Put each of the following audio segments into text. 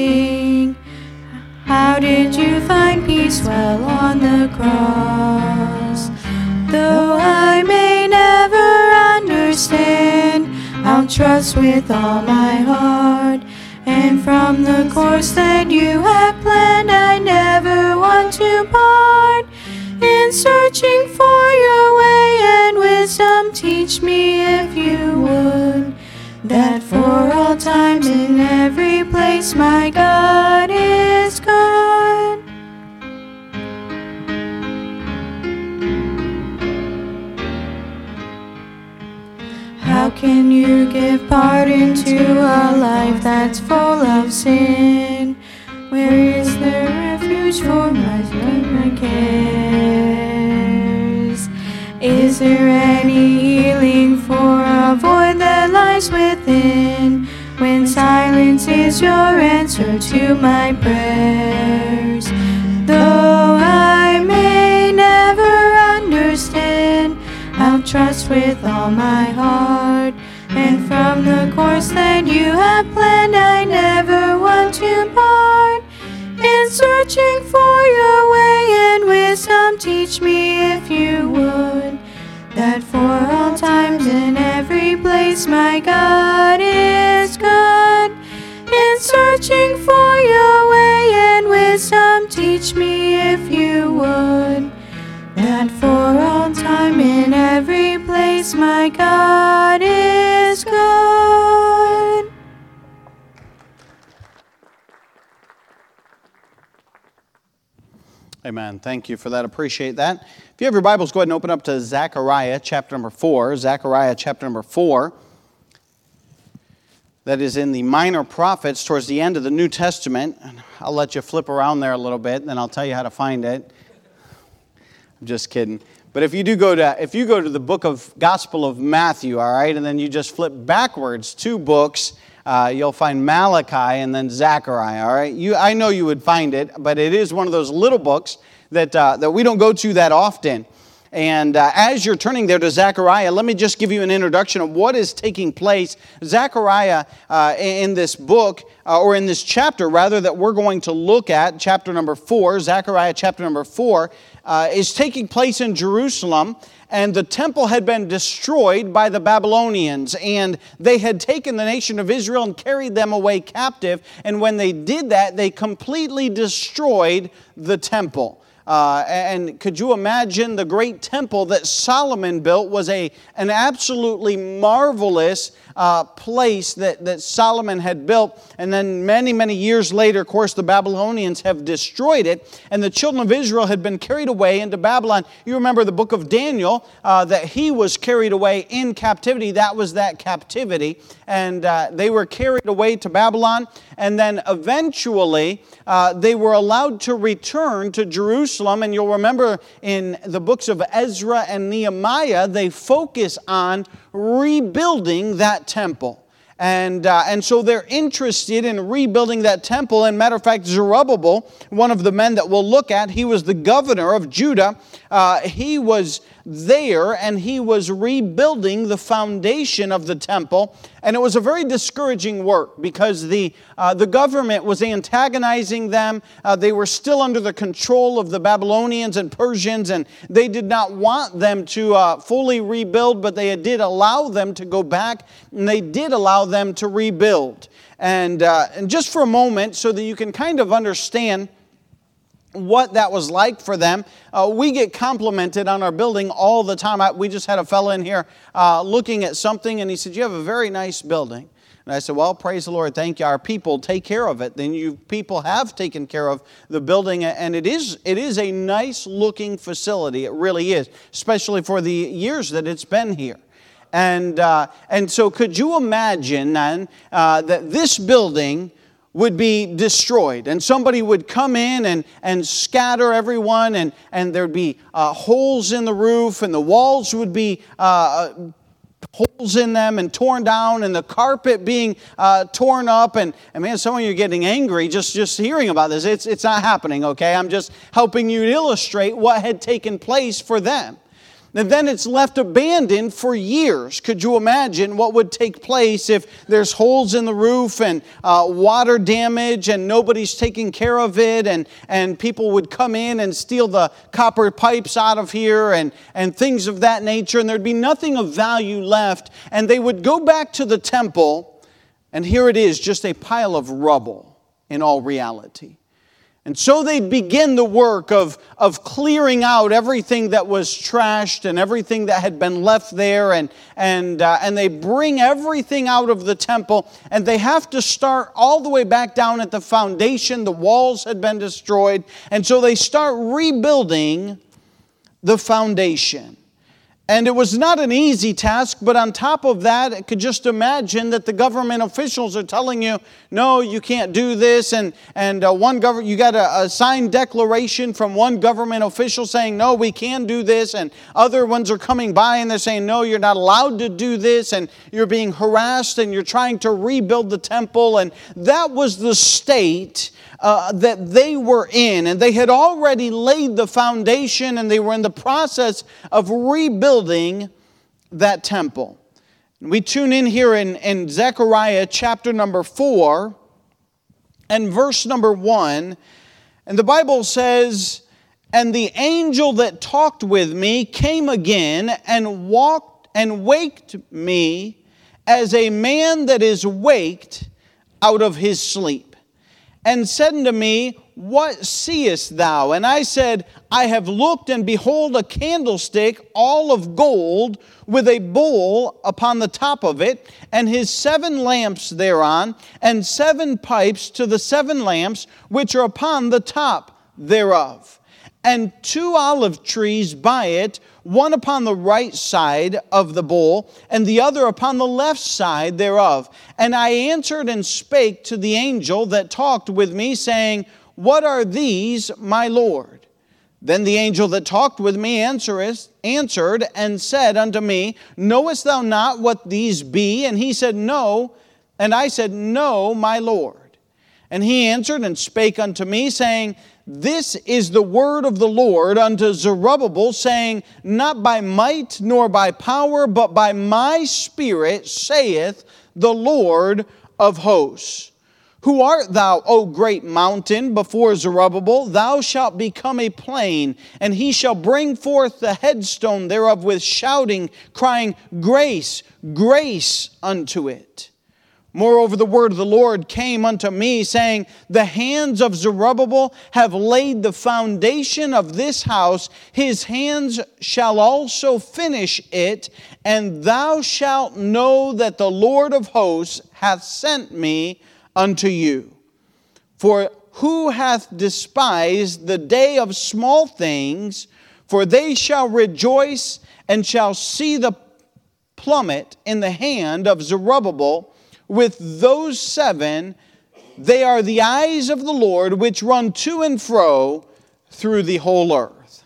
sing? How did you find peace while on the cross? Though I may never understand, I'll trust with all my heart. And from the course that you have planned, I never want to part. In searching for your way and wisdom, teach me if you would. That for all times in every place, my God is good. How can you give pardon to a life that's full of sin? Where is there refuge for my my cares? Is there any silence is your answer to my prayers, though I may never understand. I'll trust with all my heart. And from the course that you have planned, I never want to part. In searching for your way and wisdom, teach me if you would. That for all times in every place, my God me if you would that for all time in every place my God is good. Amen. Thank you for that. Appreciate that. If you have your Bibles, go ahead and open up to Zechariah chapter number 4. Zechariah chapter number 4. That is in the Minor Prophets towards the end of the New Testament. I'll let you flip around there a little bit, and then I'll tell you how to find it. I'm just kidding. But if you do go to if you go to the book of Gospel of Matthew, all right, and then you just flip backwards two books, uh, you'll find Malachi and then Zechariah. All right, you I know you would find it, but it is one of those little books that uh, that we don't go to that often. And uh, as you're turning there to Zechariah, let me just give you an introduction of what is taking place. Zechariah, uh, in this book, uh, or in this chapter, rather, that we're going to look at, chapter number four, Zechariah chapter number four, uh, is taking place in Jerusalem. And the temple had been destroyed by the Babylonians, and they had taken the nation of Israel and carried them away captive. And when they did that, they completely destroyed the temple. Uh, and could you imagine the great temple that Solomon built was a, an absolutely marvelous uh, place that, that Solomon had built. And then many, many years later, of course, the Babylonians have destroyed it. And the children of Israel had been carried away into Babylon. You remember the book of Daniel, uh, that he was carried away in captivity. That was that captivity. And uh, they were carried away to Babylon. And then eventually, uh, they were allowed to return to Jerusalem. And you'll remember in the books of Ezra and Nehemiah, they focus on rebuilding that temple. And, uh, and so they're interested in rebuilding that temple. And matter of fact, Zerubbabel, one of the men that we'll look at, he was the governor of Judah. Uh, he was there and he was rebuilding the foundation of the temple. And it was a very discouraging work because the, uh, the government was antagonizing them. Uh, they were still under the control of the Babylonians and Persians, and they did not want them to uh, fully rebuild, but they did allow them to go back and they did allow them to rebuild. And, uh, and just for a moment, so that you can kind of understand what that was like for them. Uh, we get complimented on our building all the time. I, we just had a fellow in here uh, looking at something, and he said, You have a very nice building. And I said, Well, praise the Lord, thank you. Our people take care of it. Then you people have taken care of the building, and it is, it is a nice looking facility. It really is, especially for the years that it's been here. And, uh, and so, could you imagine then uh, that this building would be destroyed and somebody would come in and, and scatter everyone and, and there'd be uh, holes in the roof and the walls would be uh, holes in them and torn down and the carpet being uh, torn up. And, and man some of you are getting angry just, just hearing about this. It's, it's not happening okay? I'm just helping you illustrate what had taken place for them and then it's left abandoned for years. Could you imagine what would take place if there's holes in the roof and uh, water damage and nobody's taking care of it and, and people would come in and steal the copper pipes out of here and, and things of that nature and there'd be nothing of value left and they would go back to the temple and here it is, just a pile of rubble in all reality. And so they'd begin the work of, of clearing out everything that was trashed and everything that had been left there. And, and, uh, and they bring everything out of the temple. And they have to start all the way back down at the foundation. The walls had been destroyed. And so they start rebuilding the foundation. And it was not an easy task, but on top of that, I could just imagine that the government officials are telling you, no, you can't do this. And, and uh, one government, you got a, a, signed declaration from one government official saying, no, we can do this. And other ones are coming by and they're saying, no, you're not allowed to do this. And you're being harassed and you're trying to rebuild the temple. And that was the state uh, that they were in. And they had already laid the foundation and they were in the process of rebuilding that temple. We tune in here in, in Zechariah chapter number 4 and verse number 1. And the Bible says, And the angel that talked with me came again and walked and waked me as a man that is waked out of his sleep and said unto me, What seest thou? And I said, I have looked, and behold, a candlestick, all of gold, with a bowl upon the top of it, and his seven lamps thereon, and seven pipes to the seven lamps which are upon the top thereof and two olive trees by it, one upon the right side of the bowl, and the other upon the left side thereof. And I answered and spake to the angel that talked with me, saying, What are these, my Lord? Then the angel that talked with me answered and said unto me, Knowest thou not what these be? And he said, No. And I said, No, my Lord. And he answered and spake unto me, saying, this is the word of the Lord unto Zerubbabel, saying, Not by might nor by power, but by my spirit, saith the Lord of hosts. Who art thou, O great mountain, before Zerubbabel? Thou shalt become a plain, and he shall bring forth the headstone thereof with shouting, crying, Grace, grace unto it. Moreover, the word of the Lord came unto me, saying, The hands of Zerubbabel have laid the foundation of this house, his hands shall also finish it, and thou shalt know that the Lord of hosts hath sent me unto you. For who hath despised the day of small things? For they shall rejoice and shall see the plummet in the hand of Zerubbabel with those seven, they are the eyes of the Lord which run to and fro through the whole earth.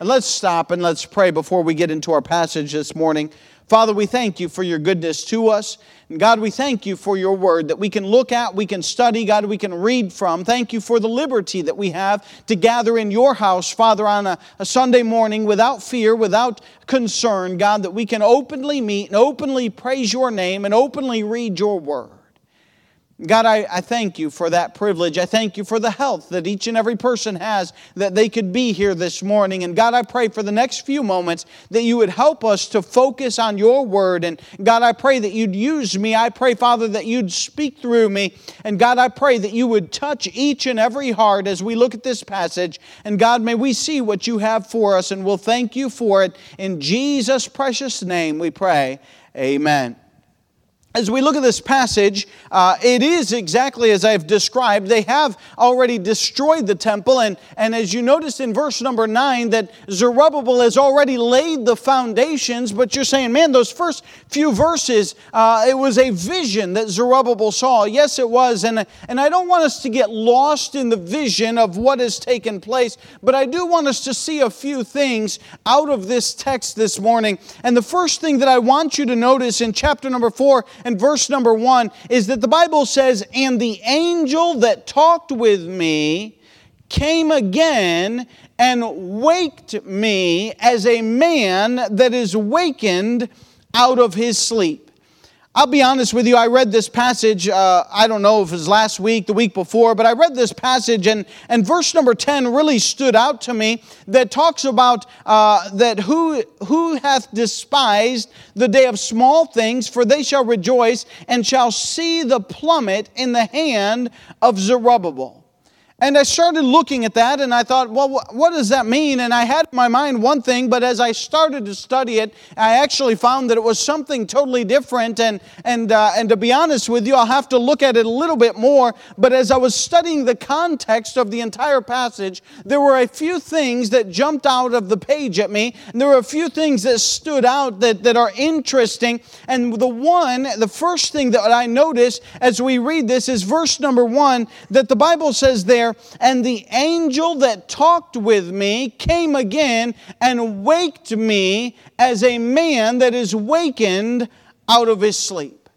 And let's stop and let's pray before we get into our passage this morning. Father, we thank you for your goodness to us. And God, we thank you for your word that we can look at, we can study, God, we can read from. Thank you for the liberty that we have to gather in your house, Father, on a, a Sunday morning without fear, without concern, God, that we can openly meet and openly praise your name and openly read your word. God, I, I thank you for that privilege. I thank you for the health that each and every person has that they could be here this morning. And God, I pray for the next few moments that you would help us to focus on your word. And God, I pray that you'd use me. I pray, Father, that you'd speak through me. And God, I pray that you would touch each and every heart as we look at this passage. And God, may we see what you have for us. And we'll thank you for it. In Jesus' precious name we pray. Amen as we look at this passage, uh, it is exactly as I've described. They have already destroyed the temple, and, and as you notice in verse number 9, that Zerubbabel has already laid the foundations, but you're saying, man, those first few verses, uh, it was a vision that Zerubbabel saw. Yes, it was, and, and I don't want us to get lost in the vision of what has taken place, but I do want us to see a few things out of this text this morning. And the first thing that I want you to notice in chapter number 4, and verse number one is that the Bible says, And the angel that talked with me came again and waked me as a man that is wakened out of his sleep. I'll be honest with you, I read this passage, uh, I don't know if it was last week, the week before, but I read this passage and, and verse number 10 really stood out to me that talks about uh, that who, who hath despised the day of small things, for they shall rejoice and shall see the plummet in the hand of Zerubbabel. And I started looking at that and I thought, well, what does that mean? And I had in my mind one thing, but as I started to study it, I actually found that it was something totally different. And, and, uh, and to be honest with you, I'll have to look at it a little bit more. But as I was studying the context of the entire passage, there were a few things that jumped out of the page at me. And there were a few things that stood out that, that are interesting. And the one, the first thing that I noticed as we read this is verse number one that the Bible says there, and the angel that talked with me came again and waked me as a man that is wakened out of his sleep.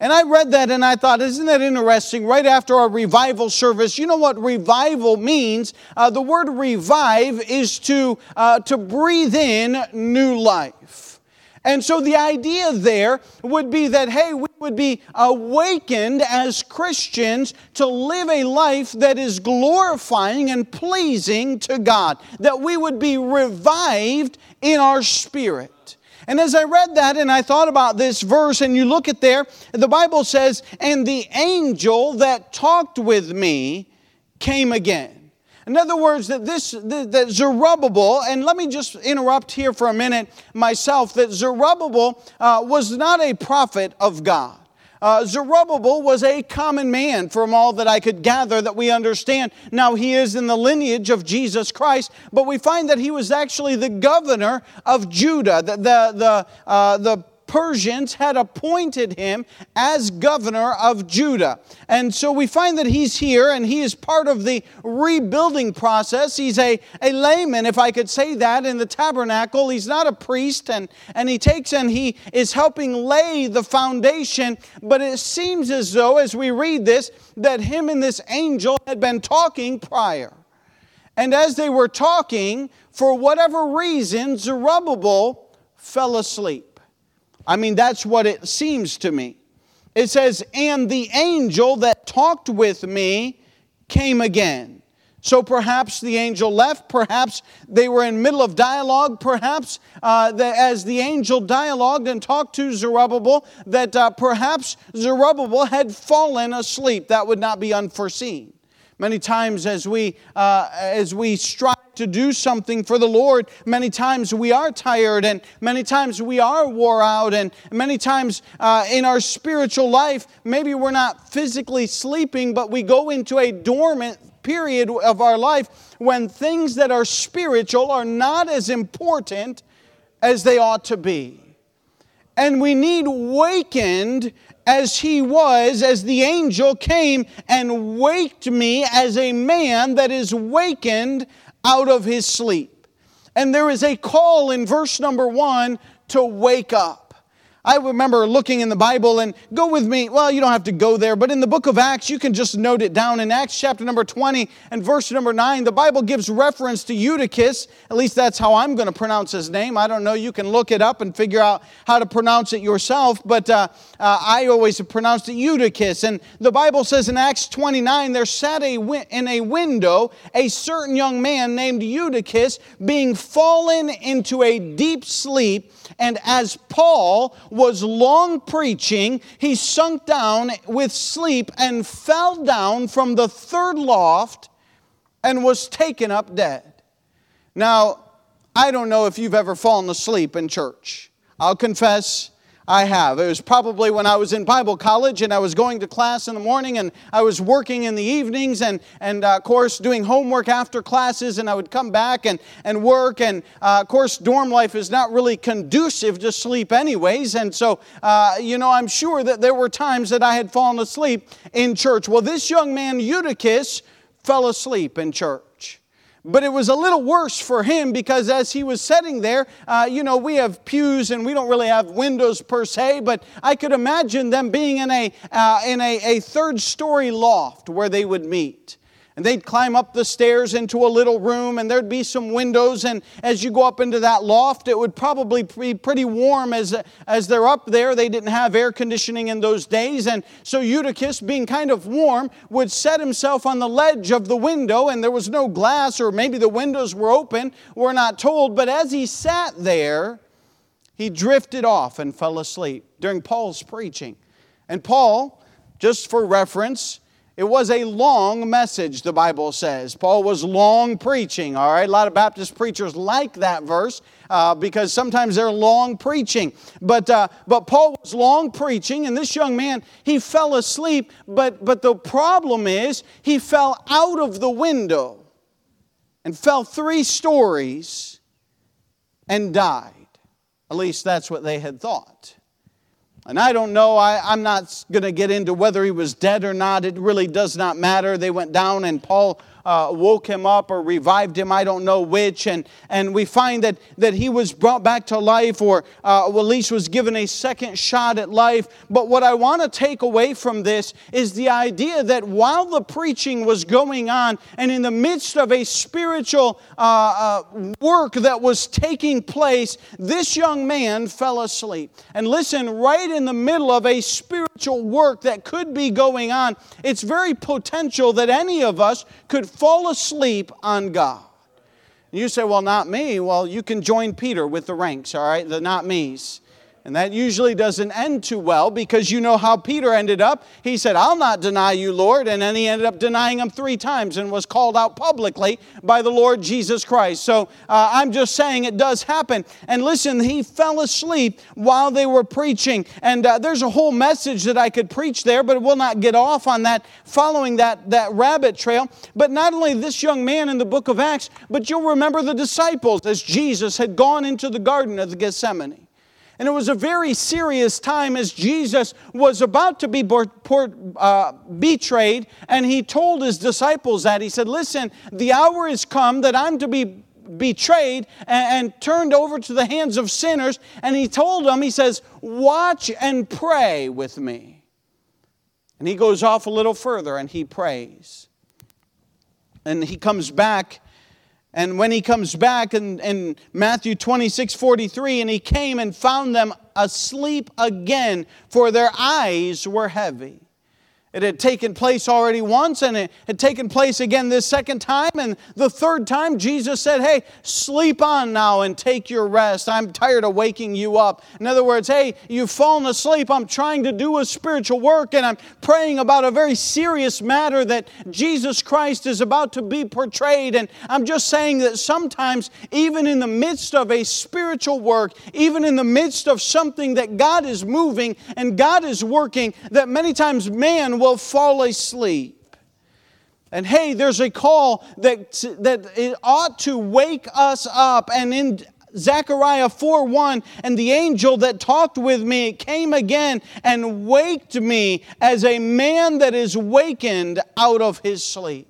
And I read that and I thought, isn't that interesting? Right after our revival service, you know what revival means? Uh, the word revive is to, uh, to breathe in new life. And so the idea there would be that, hey, we would be awakened as Christians to live a life that is glorifying and pleasing to God, that we would be revived in our spirit. And as I read that and I thought about this verse, and you look at there, the Bible says, And the angel that talked with me came again. In other words, that this that Zerubbabel, and let me just interrupt here for a minute myself, that Zerubbabel uh, was not a prophet of God. Uh, Zerubbabel was a common man, from all that I could gather that we understand. Now, he is in the lineage of Jesus Christ, but we find that he was actually the governor of Judah, the, the, the, uh, the Persians had appointed him as governor of Judah. And so we find that he's here and he is part of the rebuilding process. He's a, a layman, if I could say that, in the tabernacle. He's not a priest, and, and he takes and he is helping lay the foundation. But it seems as though, as we read this, that him and this angel had been talking prior. And as they were talking, for whatever reason, Zerubbabel fell asleep. I mean, that's what it seems to me. It says, And the angel that talked with me came again. So perhaps the angel left, perhaps they were in middle of dialogue, perhaps uh, the, as the angel dialogued and talked to Zerubbabel, that uh, perhaps Zerubbabel had fallen asleep. That would not be unforeseen. Many times as we, uh, as we strive to do something for the Lord, many times we are tired and many times we are wore out and many times uh, in our spiritual life, maybe we're not physically sleeping, but we go into a dormant period of our life when things that are spiritual are not as important as they ought to be. And we need wakened as he was, as the angel came and waked me as a man that is wakened out of his sleep. And there is a call in verse number one to wake up. I remember looking in the Bible and go with me. Well, you don't have to go there, but in the book of Acts, you can just note it down. In Acts chapter number 20 and verse number 9, the Bible gives reference to Eutychus. At least that's how I'm going to pronounce his name. I don't know. You can look it up and figure out how to pronounce it yourself, but uh, uh, I always pronounced it Eutychus. And the Bible says in Acts 29, there sat a in a window a certain young man named Eutychus, being fallen into a deep sleep. And as Paul was long preaching, he sunk down with sleep and fell down from the third loft and was taken up dead. Now, I don't know if you've ever fallen asleep in church. I'll confess I have. It was probably when I was in Bible college and I was going to class in the morning and I was working in the evenings and, and uh, of course, doing homework after classes and I would come back and, and work. And uh, of course, dorm life is not really conducive to sleep, anyways. And so, uh, you know, I'm sure that there were times that I had fallen asleep in church. Well, this young man, Eutychus, fell asleep in church. But it was a little worse for him because as he was sitting there, uh, you know, we have pews and we don't really have windows per se, but I could imagine them being in a, uh, in a, a third story loft where they would meet. And they'd climb up the stairs into a little room, and there'd be some windows. And as you go up into that loft, it would probably be pretty warm as, as they're up there. They didn't have air conditioning in those days. And so Eutychus, being kind of warm, would set himself on the ledge of the window, and there was no glass, or maybe the windows were open. We're not told. But as he sat there, he drifted off and fell asleep during Paul's preaching. And Paul, just for reference, it was a long message, the Bible says. Paul was long preaching, all right? A lot of Baptist preachers like that verse uh, because sometimes they're long preaching. But, uh, but Paul was long preaching, and this young man, he fell asleep. But, but the problem is, he fell out of the window and fell three stories and died. At least that's what they had thought. And I don't know, I, am not going to get into whether he was dead or not. It really does not matter. They went down and Paul uh, woke him up or revived him, I don't know which. And, and we find that, that he was brought back to life or uh, at least was given a second shot at life. But what I want to take away from this is the idea that while the preaching was going on and in the midst of a spiritual uh, uh work that was taking place, this young man fell asleep. And listen, right in the middle of a spiritual work that could be going on, it's very potential that any of us could fall asleep on God. And you say, well, not me. Well, you can join Peter with the ranks, all right? The not me's. And that usually doesn't end too well because you know how Peter ended up. He said, I'll not deny you, Lord. And then he ended up denying him three times and was called out publicly by the Lord Jesus Christ. So uh, I'm just saying it does happen. And listen, he fell asleep while they were preaching. And uh, there's a whole message that I could preach there, but we'll not get off on that following that, that rabbit trail. But not only this young man in the book of Acts, but you'll remember the disciples as Jesus had gone into the Garden of Gethsemane. And it was a very serious time as Jesus was about to be uh, betrayed, and he told his disciples that. He said, Listen, the hour has come that I'm to be betrayed and turned over to the hands of sinners. And he told them, He says, Watch and pray with me. And he goes off a little further and he prays. And he comes back and when he comes back in, in Matthew 26 43, and he came and found them asleep again, for their eyes were heavy. It had taken place already once and it had taken place again this second time. And the third time, Jesus said, Hey, sleep on now and take your rest. I'm tired of waking you up. In other words, hey, you've fallen asleep. I'm trying to do a spiritual work and I'm praying about a very serious matter that Jesus Christ is about to be portrayed. And I'm just saying that sometimes, even in the midst of a spiritual work, even in the midst of something that God is moving and God is working, that many times man will fall asleep. And hey, there's a call that, that it ought to wake us up. And in Zechariah 4 1, and the angel that talked with me came again and waked me as a man that is wakened out of his sleep.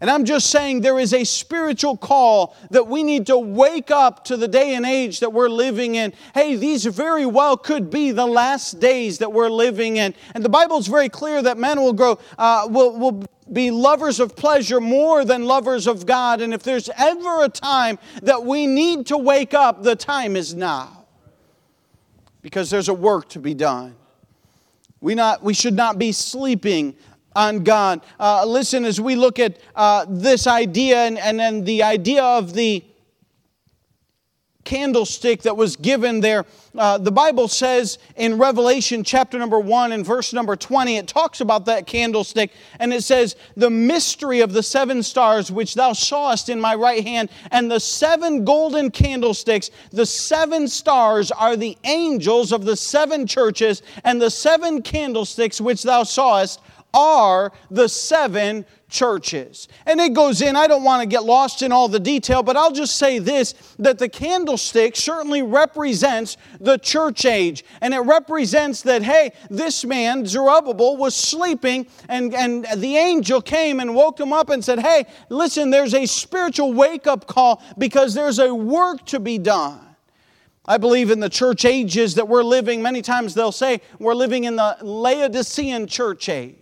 And I'm just saying there is a spiritual call that we need to wake up to the day and age that we're living in. Hey, these very well could be the last days that we're living in. And the Bible's very clear that men will grow, uh, will, will be lovers of pleasure more than lovers of God. And if there's ever a time that we need to wake up, the time is now. Because there's a work to be done. We, not, we should not be sleeping on God. Uh, listen, as we look at uh, this idea and, and then the idea of the candlestick that was given there. Uh, the Bible says in Revelation chapter number 1 and verse number 20, it talks about that candlestick and it says, The mystery of the seven stars which thou sawest in my right hand, and the seven golden candlesticks, the seven stars are the angels of the seven churches, and the seven candlesticks which thou sawest are the seven churches. And it goes in, I don't want to get lost in all the detail, but I'll just say this that the candlestick certainly represents the church age. And it represents that, hey, this man, Zerubbabel, was sleeping, and, and the angel came and woke him up and said, hey, listen, there's a spiritual wake up call because there's a work to be done. I believe in the church ages that we're living. Many times they'll say we're living in the Laodicean church age.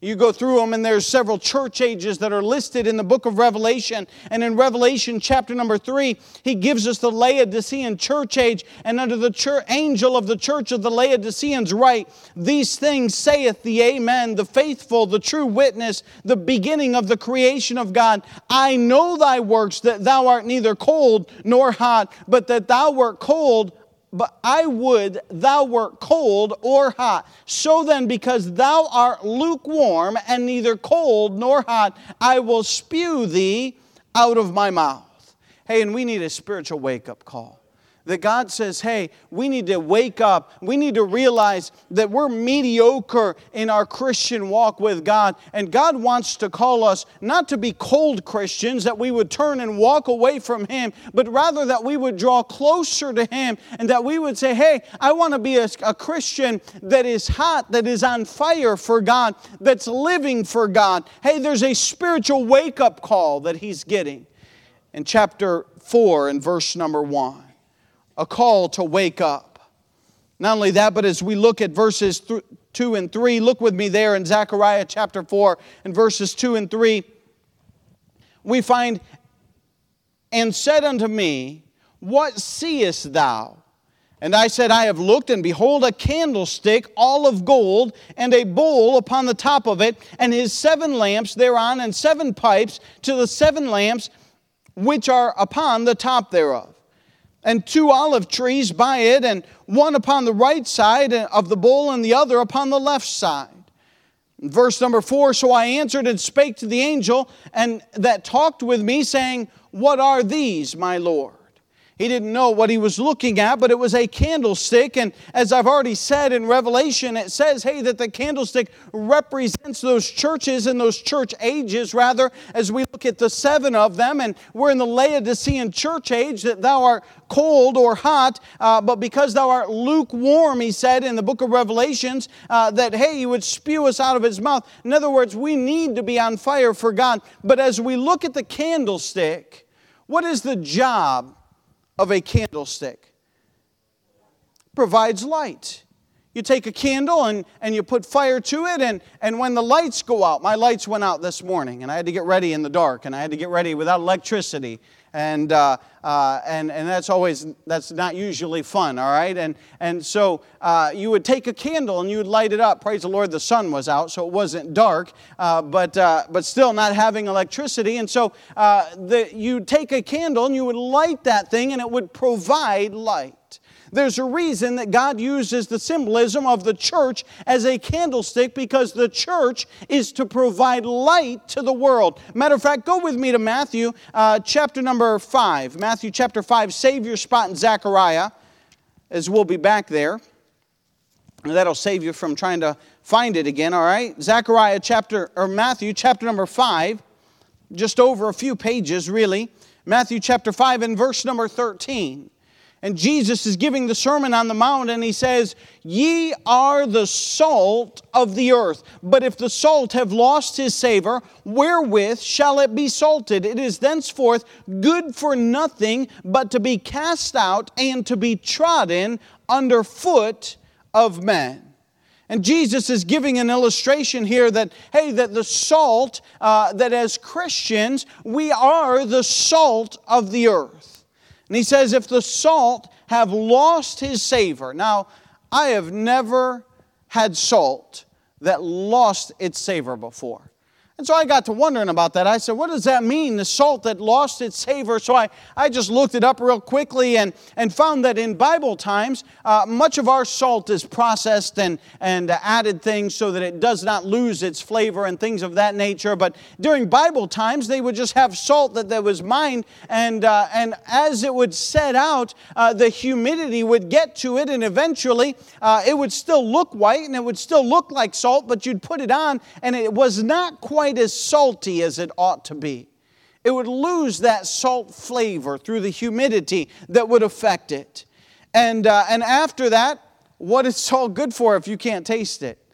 You go through them, and there's several church ages that are listed in the book of Revelation. And in Revelation chapter number three, he gives us the Laodicean church age. And under the church, angel of the church of the Laodiceans, write, These things saith the Amen, the faithful, the true witness, the beginning of the creation of God. I know thy works, that thou art neither cold nor hot, but that thou wert cold but I would thou wert cold or hot. So then, because thou art lukewarm and neither cold nor hot, I will spew thee out of my mouth. Hey, and we need a spiritual wake up call that God says, hey, we need to wake up. We need to realize that we're mediocre in our Christian walk with God. And God wants to call us not to be cold Christians, that we would turn and walk away from Him, but rather that we would draw closer to Him and that we would say, hey, I want to be a, a Christian that is hot, that is on fire for God, that's living for God. Hey, there's a spiritual wake up call that He's getting. In chapter 4 and verse number 1 a call to wake up. Not only that, but as we look at verses 2 and 3, look with me there in Zechariah chapter 4 and verses 2 and 3, we find, And said unto me, What seest thou? And I said, I have looked, and behold, a candlestick, all of gold, and a bowl upon the top of it, and his seven lamps thereon, and seven pipes to the seven lamps which are upon the top thereof and two olive trees by it, and one upon the right side of the bowl and the other upon the left side. Verse number four So I answered and spake to the angel, and that talked with me, saying, What are these, my Lord? He didn't know what he was looking at, but it was a candlestick. And as I've already said in Revelation, it says, hey, that the candlestick represents those churches and those church ages, rather, as we look at the seven of them. And we're in the Laodicean church age, that thou art cold or hot, uh, but because thou art lukewarm, he said in the book of Revelations, uh, that, hey, he would spew us out of his mouth. In other words, we need to be on fire for God. But as we look at the candlestick, what is the job of a candlestick. Provides light. You take a candle and, and you put fire to it, and, and when the lights go out, my lights went out this morning, and I had to get ready in the dark, and I had to get ready without electricity and, uh, uh, and, and that's always, that's not usually fun, all right? And, and so uh, you would take a candle and you would light it up. Praise the Lord, the sun was out, so it wasn't dark, uh, but, uh, but still not having electricity. And so uh, you'd take a candle and you would light that thing and it would provide light. There's a reason that God uses the symbolism of the church as a candlestick because the church is to provide light to the world. Matter of fact, go with me to Matthew uh, chapter number 5. Matthew chapter 5, save your spot in Zechariah, as we'll be back there. That'll save you from trying to find it again, all right? Zechariah chapter, or Matthew chapter number 5, just over a few pages, really. Matthew chapter 5 and verse number 13. And Jesus is giving the Sermon on the Mount, and he says, Ye are the salt of the earth. But if the salt have lost his savor, wherewith shall it be salted? It is thenceforth good for nothing but to be cast out and to be trodden under foot of men. And Jesus is giving an illustration here that, hey, that the salt, uh, that as Christians, we are the salt of the earth. And he says, if the salt have lost his savor. Now, I have never had salt that lost its savor before. And so I got to wondering about that. I said, what does that mean, the salt that lost its savor? So I, I just looked it up real quickly and, and found that in Bible times, uh, much of our salt is processed and, and added things so that it does not lose its flavor and things of that nature. But during Bible times, they would just have salt that, that was mined, and, uh, and as it would set out, uh, the humidity would get to it, and eventually uh, it would still look white and it would still look like salt, but you'd put it on, and it was not quite quite as salty as it ought to be. It would lose that salt flavor through the humidity that would affect it. And, uh, and after that, what is salt good for if you can't taste it?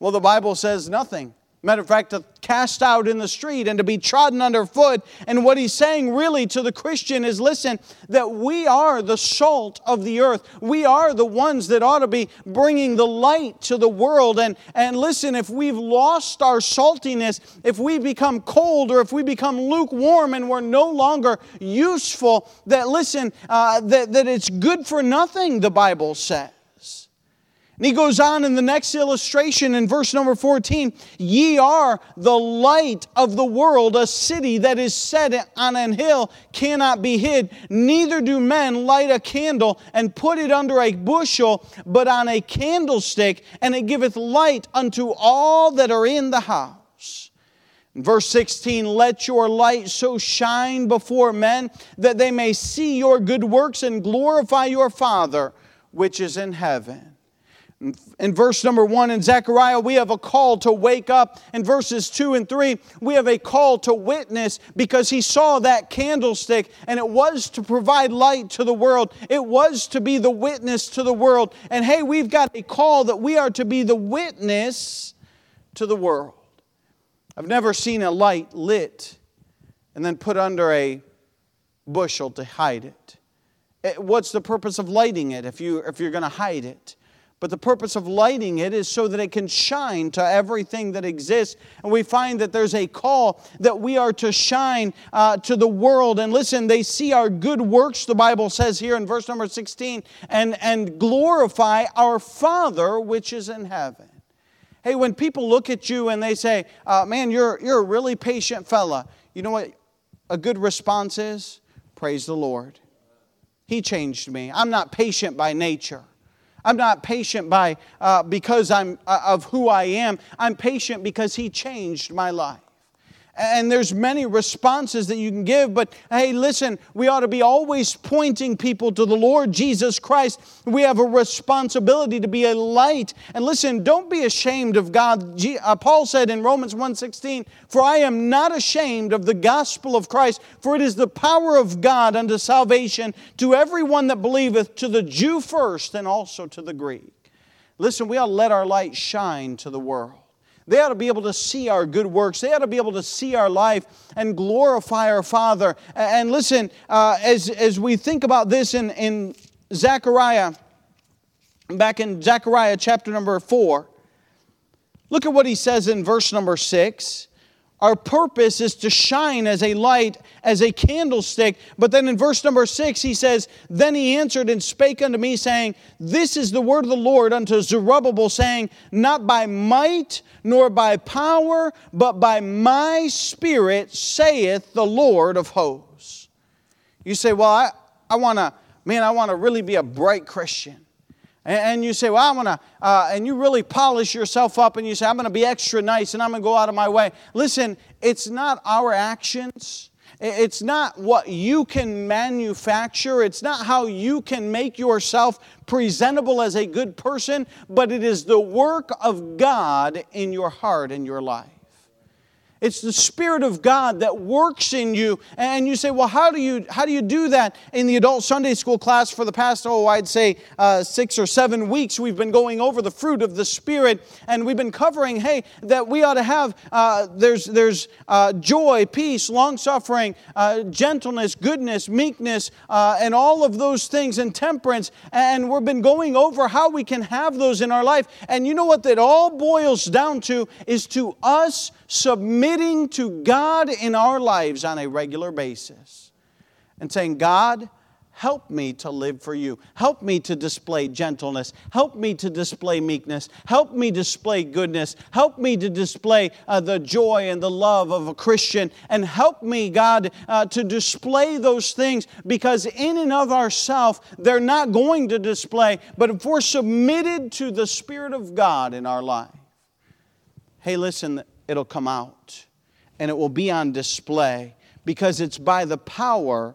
Well, the Bible says nothing. Matter of fact, to cast out in the street and to be trodden underfoot. And what he's saying really to the Christian is listen, that we are the salt of the earth. We are the ones that ought to be bringing the light to the world. And, and listen, if we've lost our saltiness, if we become cold or if we become lukewarm and we're no longer useful, that listen, uh, that, that it's good for nothing, the Bible says. And he goes on in the next illustration in verse number 14 Ye are the light of the world, a city that is set on an hill cannot be hid. Neither do men light a candle and put it under a bushel, but on a candlestick, and it giveth light unto all that are in the house. Verse 16, let your light so shine before men that they may see your good works and glorify your Father which is in heaven. In verse number one in Zechariah, we have a call to wake up. In verses two and three, we have a call to witness because he saw that candlestick and it was to provide light to the world. It was to be the witness to the world. And hey, we've got a call that we are to be the witness to the world. I've never seen a light lit and then put under a bushel to hide it. Eh, what's the purpose of lighting it if, you, if you're going to hide it? But the purpose of lighting it is so that it can shine to everything that exists. And we find that there's a call that we are to shine uh, to the world. And listen, they see our good works, the Bible says here in verse number 16, and, and glorify our Father which is in heaven. Hey, when people look at you and they say, uh, man, you're, you're a really patient fella, you know what a good response is? Praise the Lord. He changed me. I'm not patient by nature. I'm not patient by, uh, because I'm, uh, of who I am. I'm patient because He changed my life. And there's many responses that you can give, but hey, listen, we ought to be always pointing people to the Lord Jesus Christ. We have a responsibility to be a light. And listen, don't be ashamed of God. Uh, Paul said in Romans 1:16, "For I am not ashamed of the gospel of Christ, for it is the power of God unto salvation to everyone that believeth, to the Jew first and also to the Greek." Listen, we ought to let our light shine to the world. They ought to be able to see our good works. They ought to be able to see our life and glorify our Father. And listen, uh, as, as we think about this in, in Zechariah, back in Zechariah chapter number 4, look at what he says in verse number 6. Our purpose is to shine as a light, as a candlestick. But then in verse number six, he says, Then he answered and spake unto me, saying, This is the word of the Lord unto Zerubbabel, saying, Not by might nor by power, but by my spirit, saith the Lord of hosts. You say, Well, I, I want to, man, I want to really be a bright Christian. And you say, Well, I want to, uh, and you really polish yourself up and you say, I'm going to be extra nice and I'm going to go out of my way. Listen, it's not our actions. It's not what you can manufacture. It's not how you can make yourself presentable as a good person, but it is the work of God in your heart and your life. It's the Spirit of God that works in you. And you say, well, how do you, how do, you do that? In the adult Sunday school class for the past, oh, I'd say uh, six or seven weeks, we've been going over the fruit of the Spirit. And we've been covering, hey, that we ought to have, uh, there's, there's uh, joy, peace, long suffering, uh, gentleness, goodness, meekness, uh, and all of those things, and temperance. And we've been going over how we can have those in our life. And you know what that all boils down to is to us submitting to God in our lives on a regular basis and saying, God, help me to live for you. Help me to display gentleness. Help me to display meekness. Help me display goodness. Help me to display uh, the joy and the love of a Christian. And help me, God, uh, to display those things because in and of ourselves, they're not going to display. But if we're submitted to the Spirit of God in our life, hey, listen, it'll come out and it will be on display because it's by the power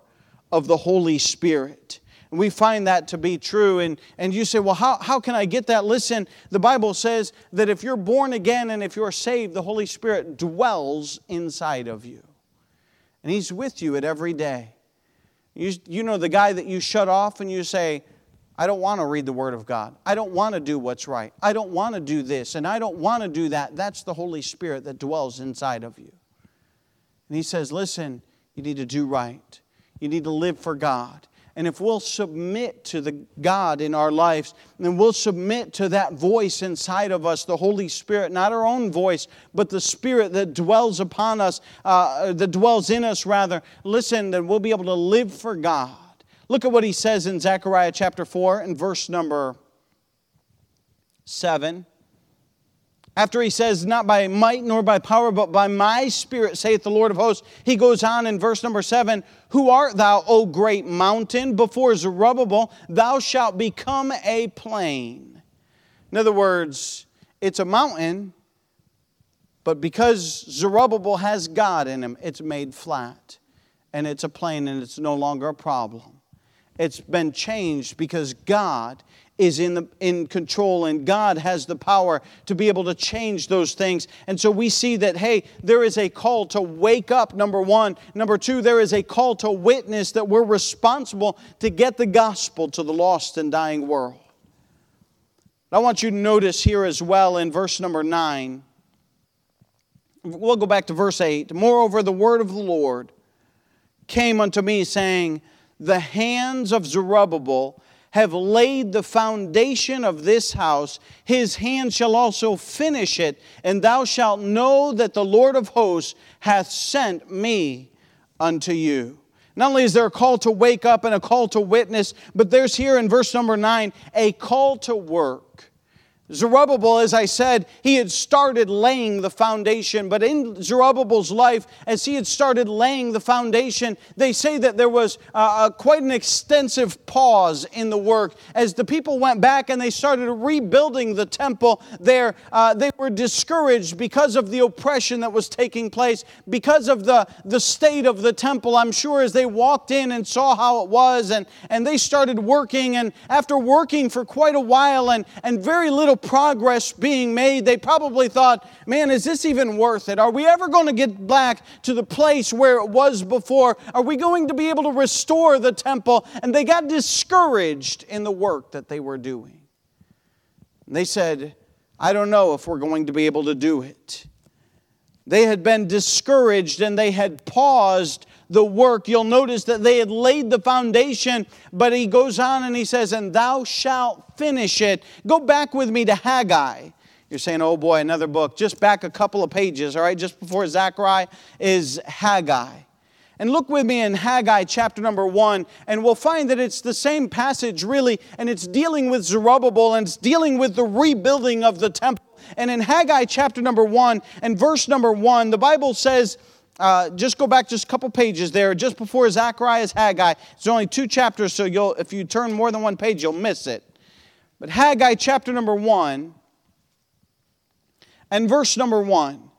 of the Holy Spirit. And we find that to be true. And, and you say, well, how, how can I get that? Listen, the Bible says that if you're born again and if you're saved, the Holy Spirit dwells inside of you. And He's with you at every day. You, you know the guy that you shut off and you say, I don't want to read the Word of God. I don't want to do what's right. I don't want to do this and I don't want to do that. That's the Holy Spirit that dwells inside of you. And He says, Listen, you need to do right. You need to live for God. And if we'll submit to the God in our lives, then we'll submit to that voice inside of us, the Holy Spirit, not our own voice, but the Spirit that dwells upon us, uh, that dwells in us, rather. Listen, then we'll be able to live for God. Look at what he says in Zechariah chapter 4 and verse number 7. After he says, Not by might nor by power, but by my spirit, saith the Lord of hosts, he goes on in verse number 7 Who art thou, O great mountain? Before Zerubbabel, thou shalt become a plain. In other words, it's a mountain, but because Zerubbabel has God in him, it's made flat. And it's a plain, and it's no longer a problem. It's been changed because God is in, the, in control and God has the power to be able to change those things. And so we see that, hey, there is a call to wake up, number one. Number two, there is a call to witness that we're responsible to get the gospel to the lost and dying world. I want you to notice here as well in verse number nine. We'll go back to verse 8. Moreover, the word of the Lord came unto me, saying, the hands of Zerubbabel have laid the foundation of this house, his hand shall also finish it, and thou shalt know that the Lord of hosts hath sent me unto you. Not only is there a call to wake up and a call to witness, but there's here in verse number nine a call to work. Zerubbabel, as I said, he had started laying the foundation, but in Zerubbabel's life, as he had started laying the foundation, they say that there was uh, quite an extensive pause in the work. As the people went back and they started rebuilding the temple there, uh, they were discouraged because of the oppression that was taking place, because of the, the state of the temple. I'm sure as they walked in and saw how it was, and, and they started working, and after working for quite a while and, and very little progress being made, they probably thought, man, is this even worth it? Are we ever going to get back to the place where it was before? Are we going to be able to restore the temple? And they got discouraged in the work that they were doing. And they said, I don't know if we're going to be able to do it. They had been discouraged and they had paused the work. You'll notice that they had laid the foundation, but he goes on and he says, And thou shalt finish it. Go back with me to Haggai. You're saying, oh boy, another book. Just back a couple of pages, all right? Just before Zechariah is Haggai. And look with me in Haggai chapter number one, and we'll find that it's the same passage, really, and it's dealing with Zerubbabel and it's dealing with the rebuilding of the temple. And in Haggai chapter number one and verse number one, the Bible says, uh, just go back just a couple pages there, just before Zechariah's Haggai. It's only two chapters, so you'll, if you turn more than one page, you'll miss it. But Haggai chapter number one and verse number one.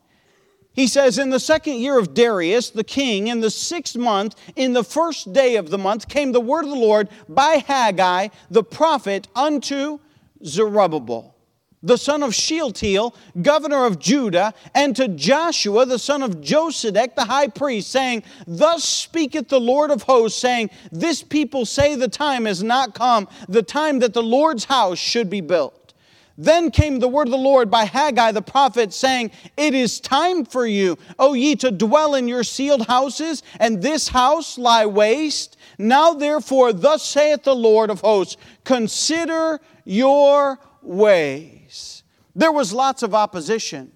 He says, In the second year of Darius the king, in the sixth month, in the first day of the month, came the word of the Lord by Haggai the prophet unto Zerubbabel. The son of Shealtiel, governor of Judah, and to Joshua, the son of Josedek, the high priest, saying, Thus speaketh the Lord of hosts, saying, This people say the time is not come, the time that the Lord's house should be built. Then came the word of the Lord by Haggai the prophet, saying, It is time for you, O ye, to dwell in your sealed houses, and this house lie waste. Now therefore, thus saith the Lord of hosts, Consider your way there was lots of opposition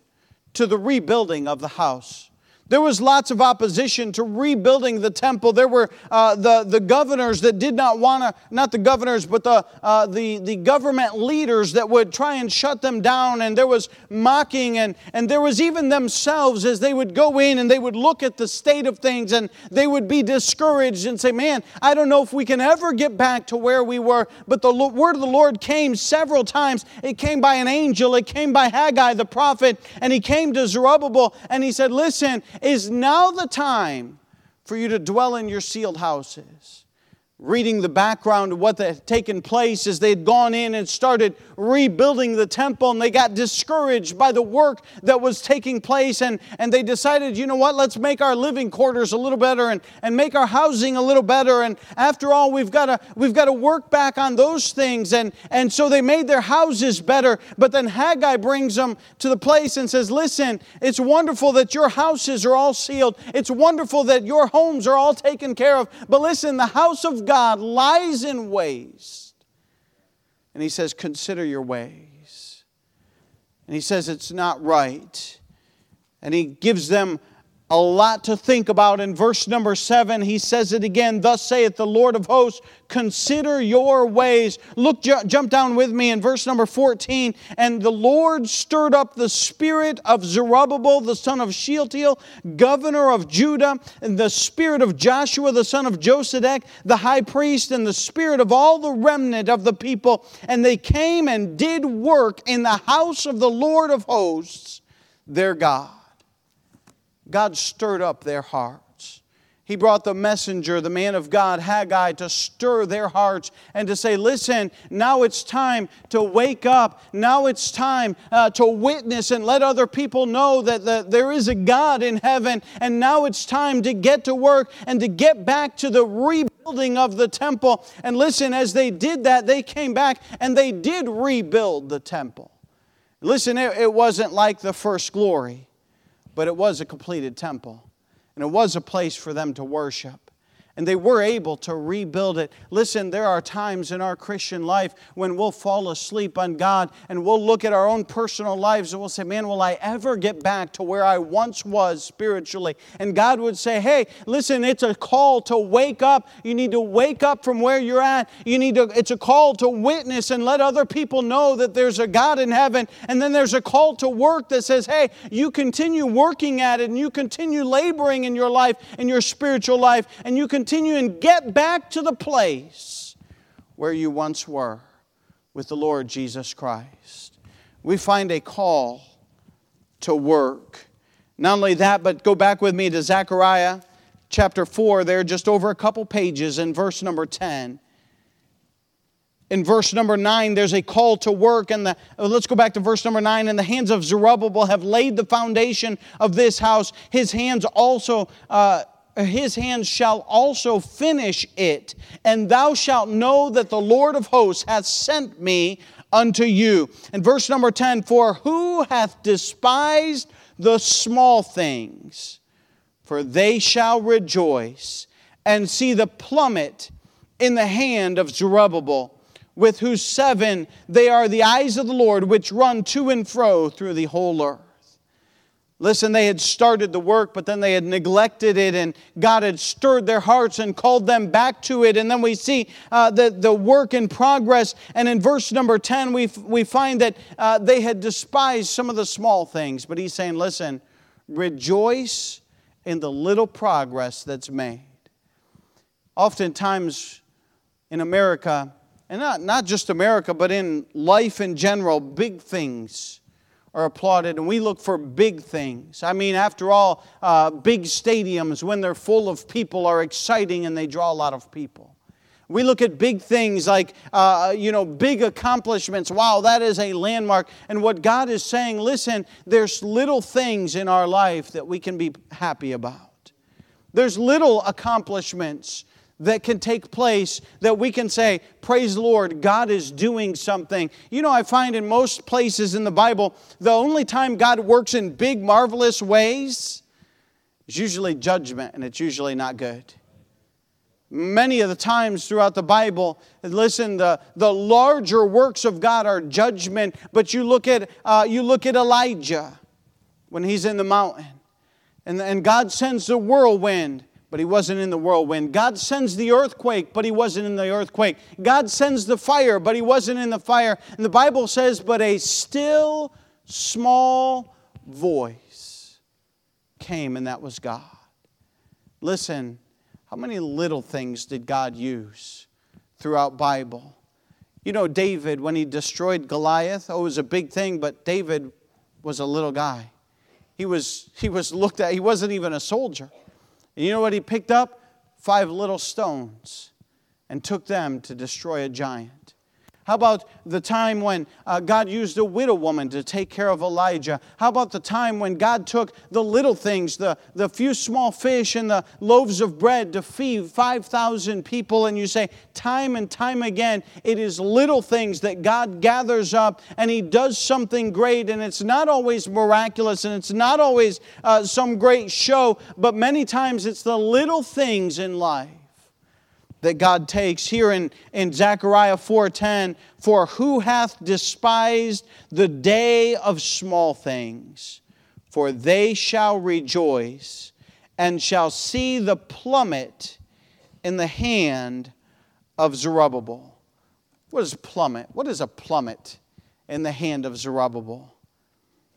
to the rebuilding of the house. There was lots of opposition to rebuilding the temple. There were uh, the, the governors that did not want to, not the governors, but the, uh, the, the government leaders that would try and shut them down. And there was mocking, and, and there was even themselves as they would go in and they would look at the state of things and they would be discouraged and say, Man, I don't know if we can ever get back to where we were. But the word of the Lord came several times. It came by an angel, it came by Haggai the prophet, and he came to Zerubbabel and he said, Listen, is now the time for you to dwell in your sealed houses reading the background of what had taken place as they had gone in and started rebuilding the temple and they got discouraged by the work that was taking place and, and they decided you know what? Let's make our living quarters a little better and, and make our housing a little better and after all we've got to we've got to work back on those things. And and so they made their houses better but then haggai brings them to the place and says listen it's wonderful that your houses are all sealed. It's wonderful that your homes are all taken care of. But listen the house of lies in waste. And he says, Consider your ways. And he says, It's not right. And he gives them a lot to think about. In verse number seven, he says it again Thus saith the Lord of hosts, consider your ways. Look, ju- jump down with me in verse number 14. And the Lord stirred up the spirit of Zerubbabel, the son of Shealtiel, governor of Judah, and the spirit of Joshua, the son of Josedek, the high priest, and the spirit of all the remnant of the people. And they came and did work in the house of the Lord of hosts, their God. God stirred up their hearts. He brought the messenger, the man of God, Haggai, to stir their hearts and to say, Listen, now it's time to wake up. Now it's time uh, to witness and let other people know that the, there is a God in heaven. And now it's time to get to work and to get back to the rebuilding of the temple. And listen, as they did that, they came back and they did rebuild the temple. Listen, it, it wasn't like the first glory but it was a completed temple. And it was a place for them to worship and they were able to rebuild it. Listen, there are times in our Christian life when we'll fall asleep on God and we'll look at our own personal lives and we'll say, Man, will I ever get back to where I once was spiritually? And God would say, Hey, listen, it's a call to wake up. You need to wake up from where you're at. You need to, it's a call to witness and let other people know that there's a God in heaven. And then there's a call to work that says, Hey, you continue working at it and you continue laboring in your life, in your spiritual life, and you continue continue and get back to the place where you once were with the Lord Jesus Christ. We find a call to work. Not only that, but go back with me to Zechariah chapter 4, there, just over a couple pages in verse number 10 in verse number 9 there's a call to work and the let's go back to verse number 9 and the hands of zerubbabel have laid the foundation of this house his hands also uh, his hands shall also finish it, and thou shalt know that the Lord of hosts hath sent me unto you. And verse number 10 For who hath despised the small things? For they shall rejoice and see the plummet in the hand of Zerubbabel, with whose seven they are the eyes of the Lord, which run to and fro through the whole earth. Listen, they had started the work, but then they had neglected it, and God had stirred their hearts and called them back to it. And then we see uh, the, the work in progress. And in verse number 10, we, we find that uh, they had despised some of the small things. But he's saying, listen, rejoice in the little progress that's made. Oftentimes in America, and not, not just America, but in life in general, big things are applauded, and we look for big things. I mean, after all, uh, big stadiums, when they're full of people, are exciting and they draw a lot of people. We look at big things like, uh, you know, big accomplishments. Wow, that is a landmark. And what God is saying, listen, there's little things in our life that we can be happy about. There's little accomplishments that can take place that we can say, Praise the Lord, God is doing something. You know, I find in most places in the Bible, the only time God works in big, marvelous ways is usually judgment, and it's usually not good. Many of the times throughout the Bible, listen, the, the larger works of God are judgment, but you look at, uh, you look at Elijah when he's in the mountain, and, and God sends the whirlwind but he wasn't in the whirlwind. God sends the earthquake, but he wasn't in the earthquake. God sends the fire, but he wasn't in the fire. And the Bible says, but a still small voice came, and that was God. Listen, how many little things did God use throughout Bible? You know, David, when he destroyed Goliath, oh, it was a big thing, but David was a little guy. He was, he was looked at, he wasn't even a soldier. And you know what he picked up? Five little stones and took them to destroy a giant. How about the time when uh, God used a widow woman to take care of Elijah? How about the time when God took the little things, the, the few small fish and the loaves of bread to feed 5,000 people? And you say, time and time again, it is little things that God gathers up and He does something great. And it's not always miraculous and it's not always uh, some great show, but many times it's the little things in life that God takes here in, in Zechariah 4:10, for who hath despised the day of small things, for they shall rejoice and shall see the plummet in the hand of Zerubbabel. What is plummet? What is a plummet in the hand of Zerubbabel?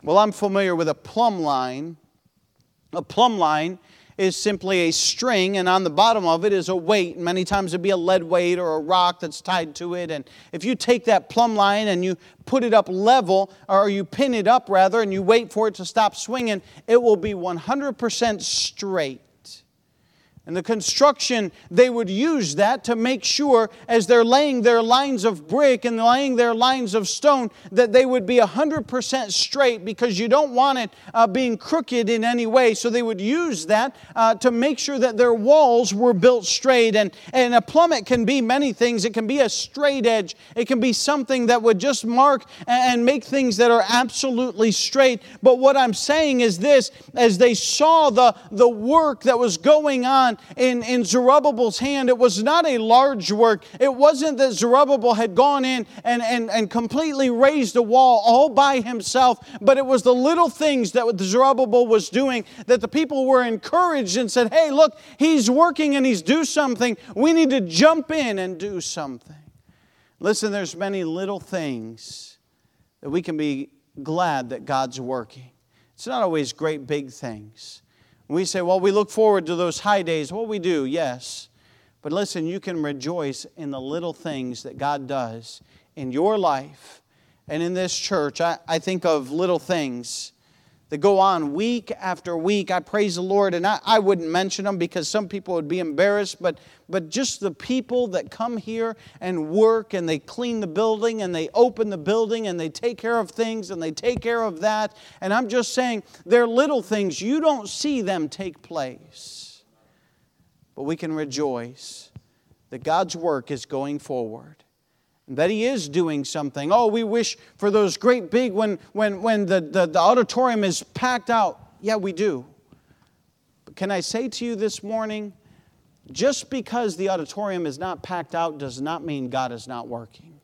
Well, I'm familiar with a plumb line. A plumb line is simply a string, and on the bottom of it is a weight. Many times it'd be a lead weight or a rock that's tied to it. And if you take that plumb line and you put it up level, or you pin it up rather, and you wait for it to stop swinging, it will be 100% straight. And the construction, they would use that to make sure as they're laying their lines of brick and laying their lines of stone that they would be 100% straight because you don't want it uh, being crooked in any way. So they would use that uh, to make sure that their walls were built straight. And, and a plummet can be many things. It can be a straight edge, it can be something that would just mark and make things that are absolutely straight. But what I'm saying is this as they saw the, the work that was going on, in, in Zerubbabel's hand, it was not a large work. It wasn't that Zerubbabel had gone in and, and, and completely raised a wall all by himself, but it was the little things that Zerubbabel was doing that the people were encouraged and said, hey, look, he's working and he's do something. We need to jump in and do something. Listen, there's many little things that we can be glad that God's working. It's not always great big things. We say, well, we look forward to those high days. Well, we do, yes. But listen, you can rejoice in the little things that God does in your life and in this church. I, I think of little things that go on week after week. I praise the Lord, and I, I wouldn't mention them because some people would be embarrassed, but, but just the people that come here and work and they clean the building and they open the building and they take care of things and they take care of that. And I'm just saying, they're little things. You don't see them take place. But we can rejoice that God's work is going forward that he is doing something. Oh, we wish for those great big when when when the, the, the, auditorium is packed out. Yeah, we do. But can I say to you this morning, just because the auditorium is not packed out does not mean God is not working.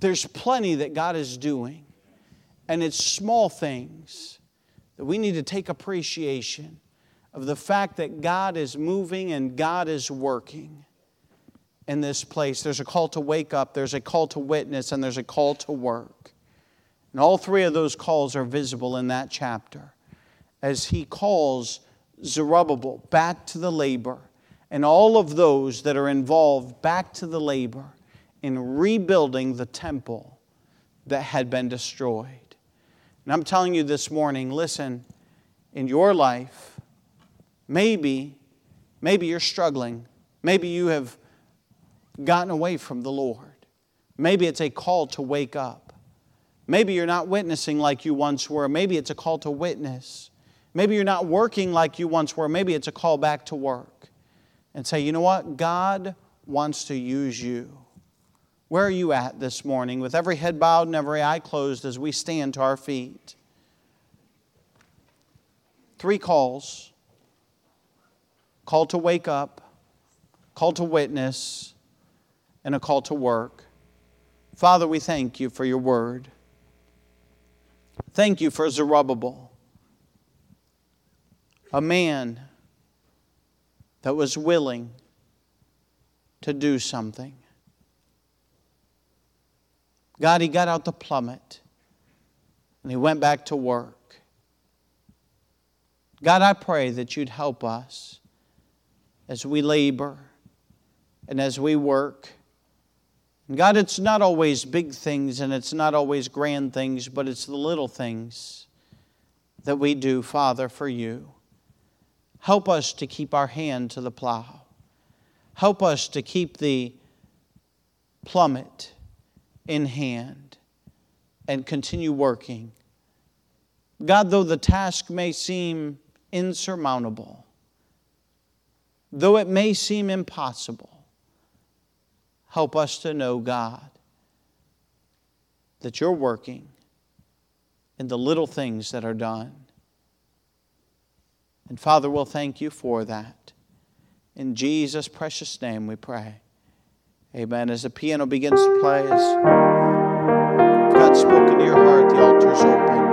There's plenty that God is doing. And it's small things that we need to take appreciation of the fact that God is moving and God is working in this place. There's a call to wake up, there's a call to witness, and there's a call to work. And all three of those calls are visible in that chapter as he calls Zerubbabel back to the labor and all of those that are involved back to the labor in rebuilding the temple that had been destroyed. And I'm telling you this morning listen, in your life, maybe, maybe you're struggling. Maybe you have gotten away from the Lord. Maybe it's a call to wake up. Maybe you're not witnessing like you once were. Maybe it's a call to witness. Maybe you're not working like you once were. Maybe it's a call back to work. And say, you know what? God wants to use you. Where are you at this morning? With every head bowed and every eye closed as we stand to our feet. Three calls call to wake up, call to witness, and a call to work. Father, we thank you for your word. Thank you for Zerubbabel a man that was willing to do something. God, he got out the plummet and he went back to work. God, I pray that you'd help us as we labor and as we work. God, it's not always big things and it's not always grand things, but it's the little things that we do, Father, for you. Help us to keep our hand to the plow. Help us to keep the plummet in hand and continue working. God, though the task may seem insurmountable, though it may seem impossible, help us to know, God, that you're working in the little things that are done. And Father, we'll thank you for that. In Jesus' precious name we pray. Amen. As the piano begins to play, as God's spoken to your heart, the altar is open.